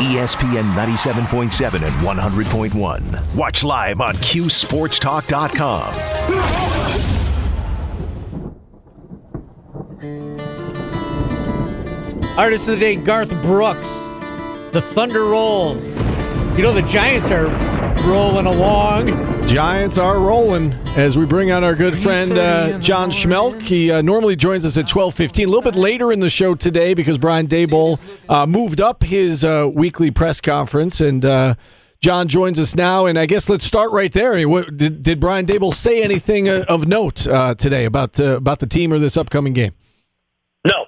ESPN 97.7 and 100.1. Watch live on QSportsTalk.com. Artist of the day, Garth Brooks. The Thunder rolls. You know the Giants are rolling along. Giants are rolling as we bring on our good friend uh, John Schmeelk. He uh, normally joins us at twelve fifteen, a little bit later in the show today because Brian Daboll uh, moved up his uh, weekly press conference, and uh, John joins us now. And I guess let's start right there. I mean, what, did, did Brian Daboll say anything uh, of note today about about the team or this upcoming game? No.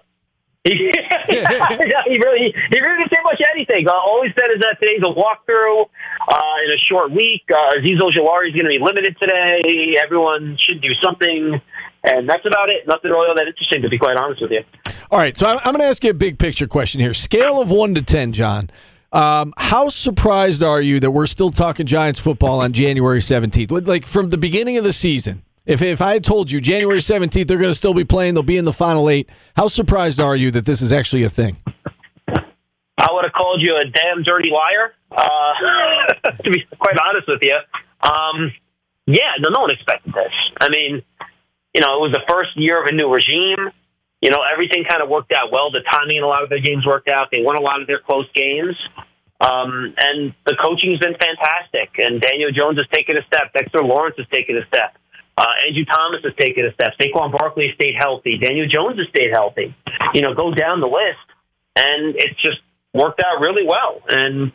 he really he really didn't say much anything. Uh, all he said is that today's a walkthrough uh, in a short week. Uh, Azeez Ojulari is going to be limited today. Everyone should do something, and that's about it. Nothing really all that interesting, to be quite honest with you. All right, so I'm, I'm going to ask you a big picture question here. Scale of one to ten, John. Um, how surprised are you that we're still talking Giants football on January 17th? Like from the beginning of the season, if, if I had told you January 17th they're going to still be playing, they'll be in the final eight, how surprised are you that this is actually a thing? I would have called you a damn dirty liar, uh, to be quite honest with you. Um, yeah, no, no one expected this. I mean, you know, it was the first year of a new regime. You know, everything kind of worked out well. The timing in a lot of their games worked out. They won a lot of their close games. Um, and the coaching's been fantastic. And Daniel Jones has taken a step. Dexter Lawrence has taken a step. Uh, Andrew Thomas has taken a step. Saquon Barkley stayed healthy. Daniel Jones has stayed healthy. You know, go down the list, and it's just worked out really well. And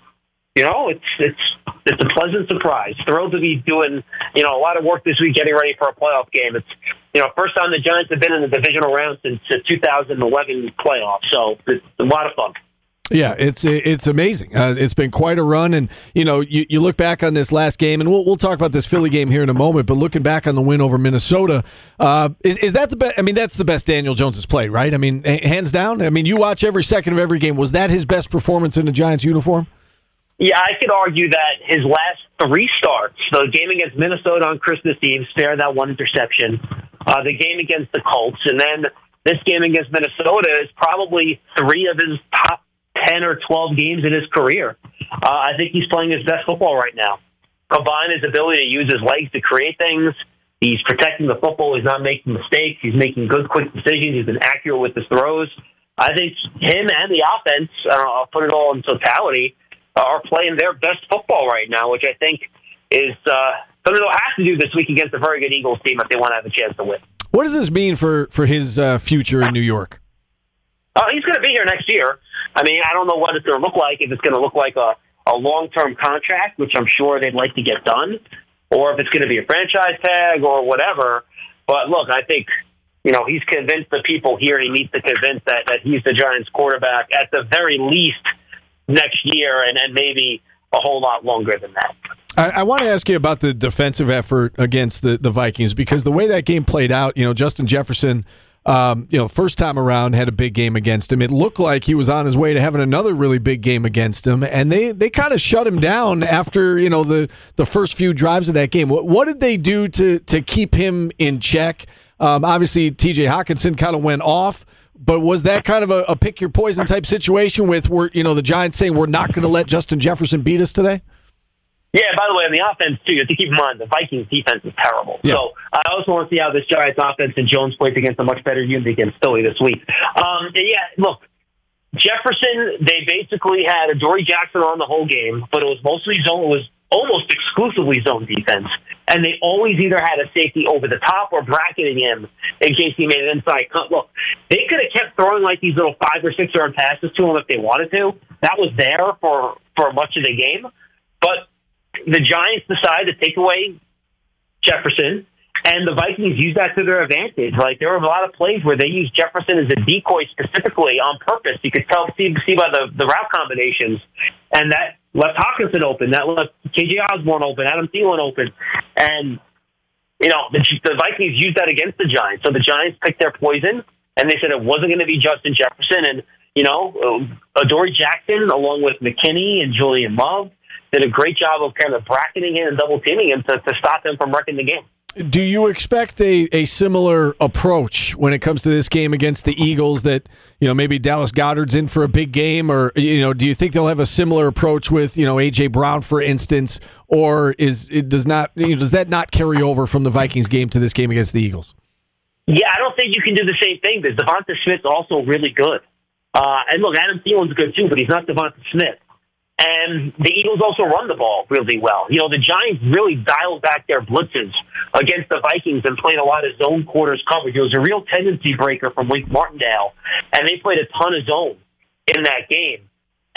you know, it's it's it's a pleasant surprise. Thrilled to be doing you know a lot of work this week, getting ready for a playoff game. It's you know first time the Giants have been in the divisional round since the 2011 playoffs, so it's a lot of fun. Yeah, it's it's amazing. Uh, it's been quite a run, and you know, you, you look back on this last game, and we'll we'll talk about this Philly game here in a moment. But looking back on the win over Minnesota, uh, is is that the best? I mean, that's the best Daniel Jones has played, right? I mean, hands down. I mean, you watch every second of every game. Was that his best performance in the Giants uniform? Yeah, I could argue that his last three starts, the game against Minnesota on Christmas Eve, spare that one interception, uh, the game against the Colts, and then this game against Minnesota is probably three of his top 10 or 12 games in his career. Uh, I think he's playing his best football right now. Combine his ability to use his legs to create things. He's protecting the football. He's not making mistakes. He's making good, quick decisions. He's been accurate with his throws. I think him and the offense, uh, I'll put it all in totality, are playing their best football right now, which I think is uh, something they'll have to do this week against a very good Eagles team if they want to have a chance to win. What does this mean for, for his uh, future in New York? Uh, he's going to be here next year. I mean, I don't know what it's going to look like. If it's going to look like a, a long term contract, which I'm sure they'd like to get done, or if it's going to be a franchise tag or whatever. But look, I think you know he's convinced the people here. He needs to convince that that he's the Giants' quarterback at the very least next year, and then maybe a whole lot longer than that. I, I, want to ask you about the defensive effort against the, the Vikings because the way that game played out, you know, Justin Jefferson um, you know, first time around had a big game against him. It looked like he was on his way to having another really big game against him, and they they kind of shut him down after you know the the first few drives of that game. What what did they do to to keep him in check? Um, obviously, T.J. Hockenson kind of went off. But was that kind of a, a pick your poison type situation with where you know the Giants saying we're not going to let Justin Jefferson beat us today? Yeah, by the way, on the offense, too, you have to keep in mind the Vikings defense is terrible. Yeah. So I also want to see how this Giants offense and Jones plays against a much better unit against Philly this week. Um, yeah, look, Jefferson, they basically had Adoree Jackson on the whole game, but it was mostly zone, it was almost exclusively zone defense. And they always either had a safety over the top or bracketing him in case he made an inside cut. Look, they could have kept throwing like these little five or six yard passes to him if they wanted to. That was there for, for much of the game. But the Giants decide to take away Jefferson, and the Vikings use that to their advantage. Like there were a lot of plays where they used Jefferson as a decoy specifically on purpose. You could tell see, see by the, the route combinations, and that left Hockenson open, that left KJ Osborn open, Adam Thielen open, and you know the, the Vikings used that against the Giants. So the Giants picked their poison, and they said it wasn't going to be Justin Jefferson, and you know uh, Adoree Jackson along with McKinney and Julian Love did a great job of kind of bracketing him and double teaming him to, to stop him from wrecking the game. do you expect a, a similar approach when it comes to this game against the Eagles? That you know maybe Dallas Goedert's in for a big game, or you know, do you think they'll have a similar approach with you know AJ Brown, for instance, or is it does not you know, does that not carry over from the Vikings game to this game against the Eagles? Yeah, I don't think you can do the same thing because DeVonta Smith's also really good. Uh, and look, Adam Thielen's good too, but he's not DeVonta Smith. And the Eagles also run the ball really well. You know, the Giants really dialed back their blitzes against the Vikings and played a lot of zone quarters coverage. It was a real tendency breaker from Wink Martindale, and they played a ton of zone in that game.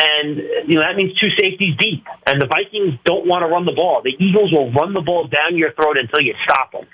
And, you know, that means two safeties deep. And the Vikings don't want to run the ball. The Eagles will run the ball down your throat until you stop them.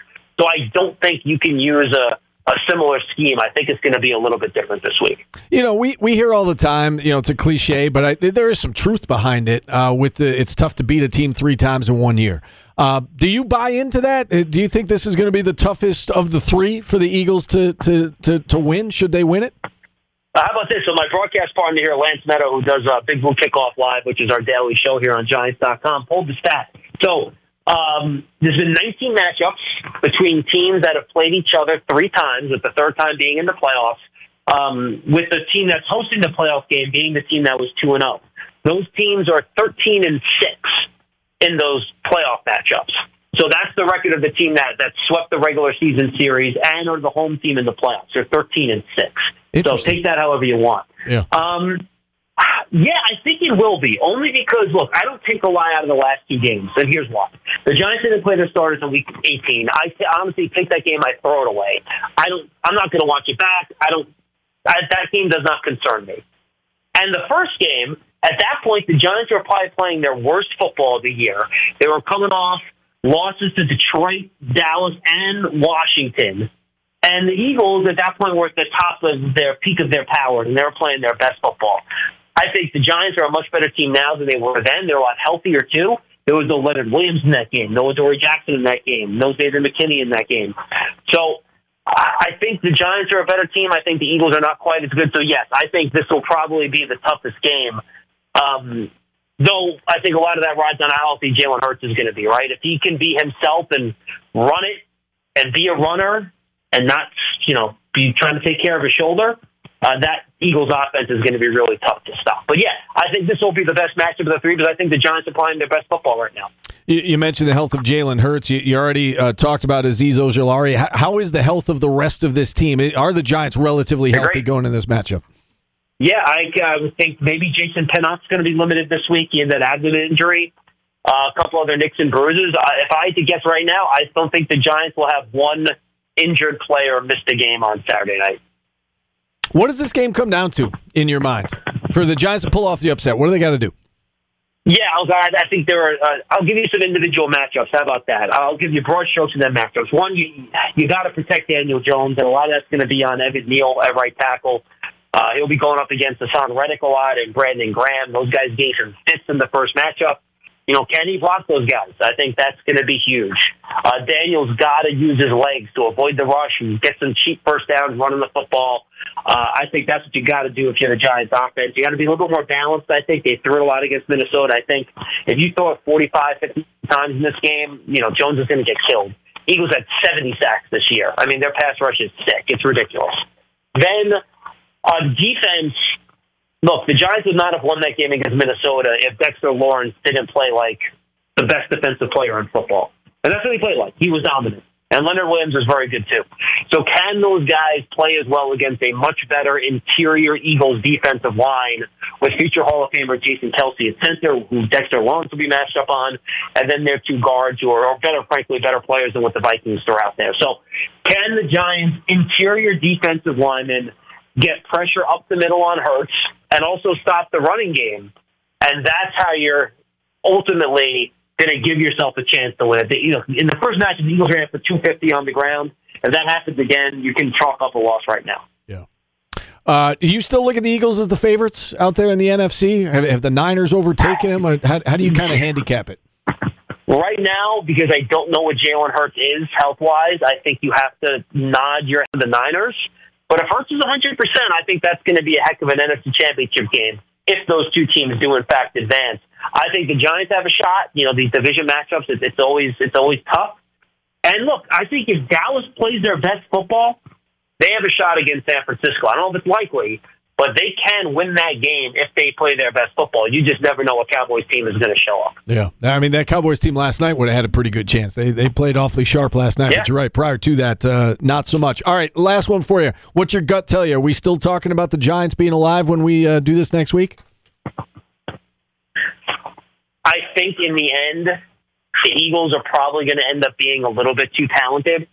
So I don't think you can use a a similar scheme. I think it's going to be a little bit different this week. You know, we, we hear all the time, you know, it's a cliche, but I, there is some truth behind it. Uh, with the, it's tough to beat a team three times in one year. Uh, do you buy into that? Uh, do you think this is going to be the toughest of the three for the Eagles to to to, to win? Should they win it? Uh, how about this? So my broadcast partner here, Lance Medow, who does uh, Big Blue Kickoff Live, which is our daily show here on Giants.com, pulled the stat. So um, there's been 19 matchups between teams that have played each other three times, with the third time being in the playoffs. Um, with the team that's hosting the playoff game being the team that was two and zero. Oh. Those teams are 13 and six in those playoff matchups. So that's the record of the team that that swept the regular season series and are the home team in the playoffs. They're 13 and six. So take that however you want. Yeah. Um, yeah, I think it will be. Only because, look, I don't take a lot out of the last two games, and here's why. The Giants didn't play their starters in Week 18. I honestly take that game, I throw it away. I don't. I'm not going to watch it back. I don't. I, that game does not concern me. And the first game, at that point, the Giants were probably playing their worst football of the year. They were coming off losses to Detroit, Dallas, and Washington. And the Eagles at that point were at the top of their peak of their power, and they were playing their best football. I think the Giants are a much better team now than they were then. They're a lot healthier too. There was no Leonard Williams in that game. No Adoree Jackson in that game. No Xavier McKinney in that game. So I think the Giants are a better team. I think the Eagles are not quite as good. So yes, I think this will probably be the toughest game. Um, though I think a lot of that rides on how healthy Jalen Hurts is going to be. Right, if he can be himself and run it and be a runner and not you know be trying to take care of his shoulder, uh, that Eagles offense is going to be really tough to stop. But yeah, I think this will be the best matchup of the three because I think the Giants are playing their best football right now. You, you mentioned the health of Jalen Hurts. You, you already uh, talked about Azeez Ojulari. How, how is the health of the rest of this team? Are the Giants relatively They're healthy great. going in this matchup? Yeah, I, I would think maybe Jason Pinnock's going to be limited this week. He had that abdomen injury. Uh, a couple other nicks and bruises. Uh, if I had to guess right now, I don't think the Giants will have one injured player miss the game on Saturday night. What does this game come down to in your mind for the Giants to pull off the upset? What do they got to do? Yeah, I think there are. Uh, I'll give you some individual matchups. How about that? I'll give you broad strokes in them matchups. One, you you got to protect Daniel Jones, and a lot of that's going to be on Evan Neal at right tackle. Uh, he'll be going up against Haason Reddick a lot and Brandon Graham. Those guys gave some fits in the first matchup you know, can he block those guys? I think that's going to be huge. Uh, Daniel's got to use his legs to avoid the rush and get some cheap first downs running the football. Uh, I think that's what you got to do if you're the Giants offense. You got to be a little bit more balanced. I think they threw a lot against Minnesota. I think if you throw it 45, 50 times in this game, you know, Jones is going to get killed. Eagles had 70 sacks this year. I mean, their pass rush is sick. It's ridiculous. Then on defense, look, the Giants would not have won that game against Minnesota if Dexter Lawrence didn't play like the best defensive player in football. And that's what he played like. He was dominant. And Leonard Williams was very good too. So can those guys play as well against a much better interior Eagles defensive line with future Hall of Famer Jason Kelce at center, who Dexter Lawrence will be matched up on, and then their two guards who are better, frankly, better players than what the Vikings throw out there. So can the Giants interior defensive linemen get pressure up the middle on Hurts and also stop the running game. And that's how you're ultimately to give yourself a chance to win. You know, in the first match, the Eagles ran for 250 on the ground. If that happens again, you can chalk up a loss right now. Yeah. Uh, do you still look at the Eagles as the favorites out there in the NFC? Have, have the Niners overtaken them? How, how do you kind of handicap it? Right now, because I don't know what Jalen Hurts is health wise, I think you have to nod your head to the Niners. But if Hurts is 100%, I think that's going to be a heck of an NFC championship game if those two teams do in fact advance. I think the Giants have a shot. You know, these division matchups, it's, it's always it's always tough. And look, I think if Dallas plays their best football, they have a shot against San Francisco. I don't know if it's likely, but they can win that game if they play their best football. You just never know what Cowboys team is going to show up. Yeah, I mean that Cowboys team last night would have had a pretty good chance. They they played awfully sharp last night. Yeah. But you're right. Prior to that, uh, not so much. All right, last one for you. What's your gut tell you? Are we still talking about the Giants being alive when we uh, do this next week? I think in the end, the Eagles are probably going to end up being a little bit too talented.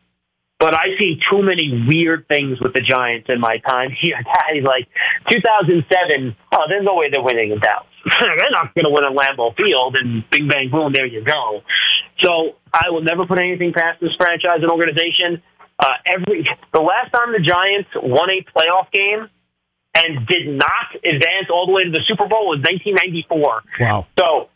But I see too many weird things with the Giants in my time here. Like 2007, oh, there's no way they're winning in Dallas. they're not going to win at Lambeau Field, and bing, bang, boom, there you go. So I will never put anything past this franchise and organization. Uh, every the last time the Giants won a playoff game and did not advance all the way to the Super Bowl was 1994. Wow. So,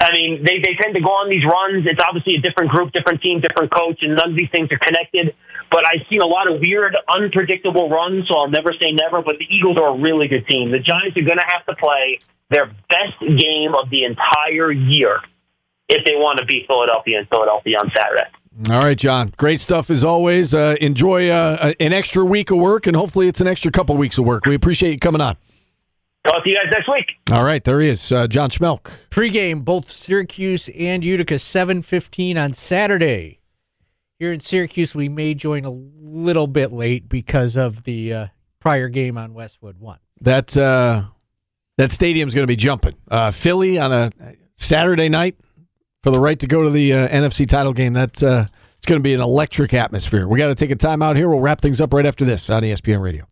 I mean, they, they tend to go on these runs. It's obviously a different group, different team, different coach, and none of these things are connected. But I've seen a lot of weird, unpredictable runs, so I'll never say never. But the Eagles are a really good team. The Giants are going to have to play their best game of the entire year if they want to beat Philadelphia in Philadelphia on Saturday. All right, John. Great stuff as always. Uh, enjoy uh, an extra week of work, and hopefully it's an extra couple weeks of work. We appreciate you coming on. Talk to you guys next week. All right, there he is, uh, John Schmeelk. Pregame, both Syracuse and Utica, seven fifteen on Saturday. Here in Syracuse, we may join a little bit late because of the uh, prior game on Westwood One. That uh, that stadium's going to be jumping. Uh, Philly on a Saturday night for the right to go to the uh, NFC title game. That's uh, it's going to be an electric atmosphere. We got to take a time out here. We'll wrap things up right after this on ESPN Radio.